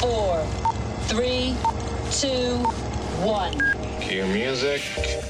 four, three, two, one. Cue music.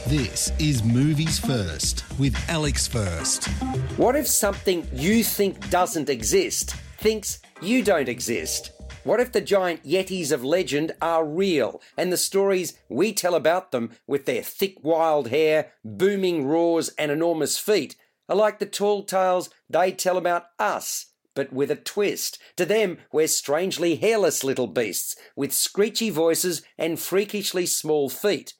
This is Movies First with Alex First. What if something you think doesn't exist thinks you don't exist? What if the giant yetis of legend are real and the stories we tell about them with their thick wild hair, booming roars, and enormous feet are like the tall tales they tell about us? But with a twist. To them, we're strangely hairless little beasts with screechy voices and freakishly small feet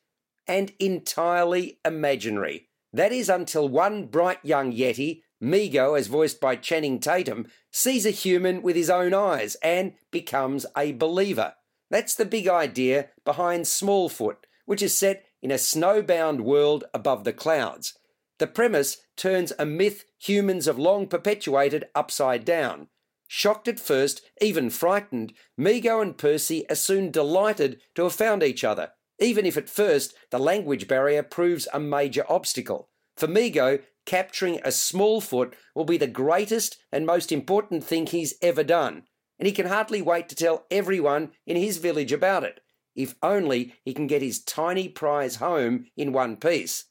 and entirely imaginary. That is until one bright young Yeti, Migo, as voiced by Channing Tatum, sees a human with his own eyes and becomes a believer. That's the big idea behind Smallfoot, which is set in a snowbound world above the clouds. The premise turns a myth humans have long perpetuated upside down. Shocked at first, even frightened, Migo and Percy are soon delighted to have found each other even if at first the language barrier proves a major obstacle. For Migo, capturing a Smallfoot will be the greatest and most important thing he's ever done, and he can hardly wait to tell everyone in his village about it, if only he can get his tiny prize home in one piece.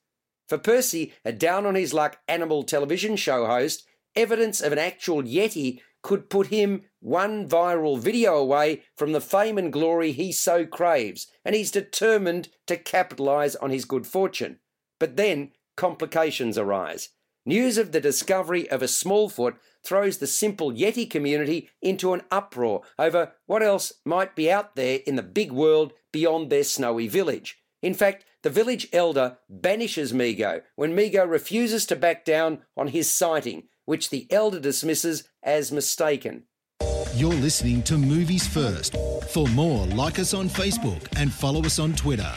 For Percy, a down on his luck animal television show host, evidence of an actual Yeti could put him one viral video away from the fame and glory he so craves, and he's determined to capitalize on his good fortune. But then complications arise. News of the discovery of a Smallfoot throws the simple Yeti community into an uproar over what else might be out there in the big world beyond their snowy village. In fact, the village elder banishes Migo when Migo refuses to back down on his sighting, which the elder dismisses as mistaken. You're listening to Movies First. For more, like us on Facebook and follow us on Twitter.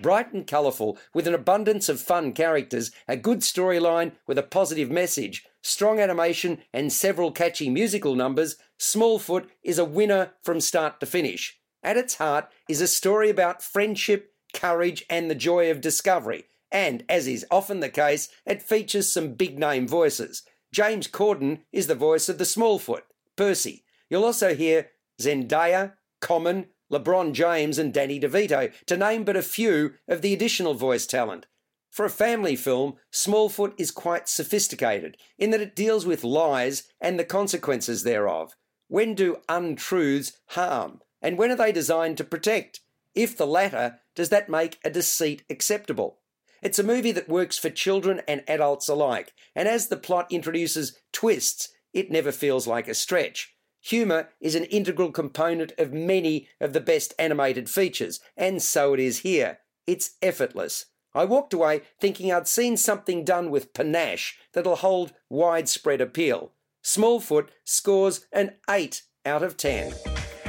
Bright and colourful, with an abundance of fun characters, a good storyline with a positive message, strong animation, and several catchy musical numbers, Smallfoot is a winner from start to finish. At its heart is a story about friendship, courage, and the joy of discovery. And, as is often the case, it features some big name voices. James Corden is the voice of the Smallfoot, Percy. You'll also hear Zendaya, Common, LeBron James, and Danny DeVito, to name but a few of the additional voice talent. For a family film, Smallfoot is quite sophisticated in that it deals with lies and the consequences thereof. When do untruths harm? And when are they designed to protect? If the latter, does that make a deceit acceptable? It's a movie that works for children and adults alike, and as the plot introduces twists, it never feels like a stretch. Humour is an integral component of many of the best animated features, and so it is here. It's effortless. I walked away thinking I'd seen something done with panache that'll hold widespread appeal. Smallfoot scores an 8 out of 10.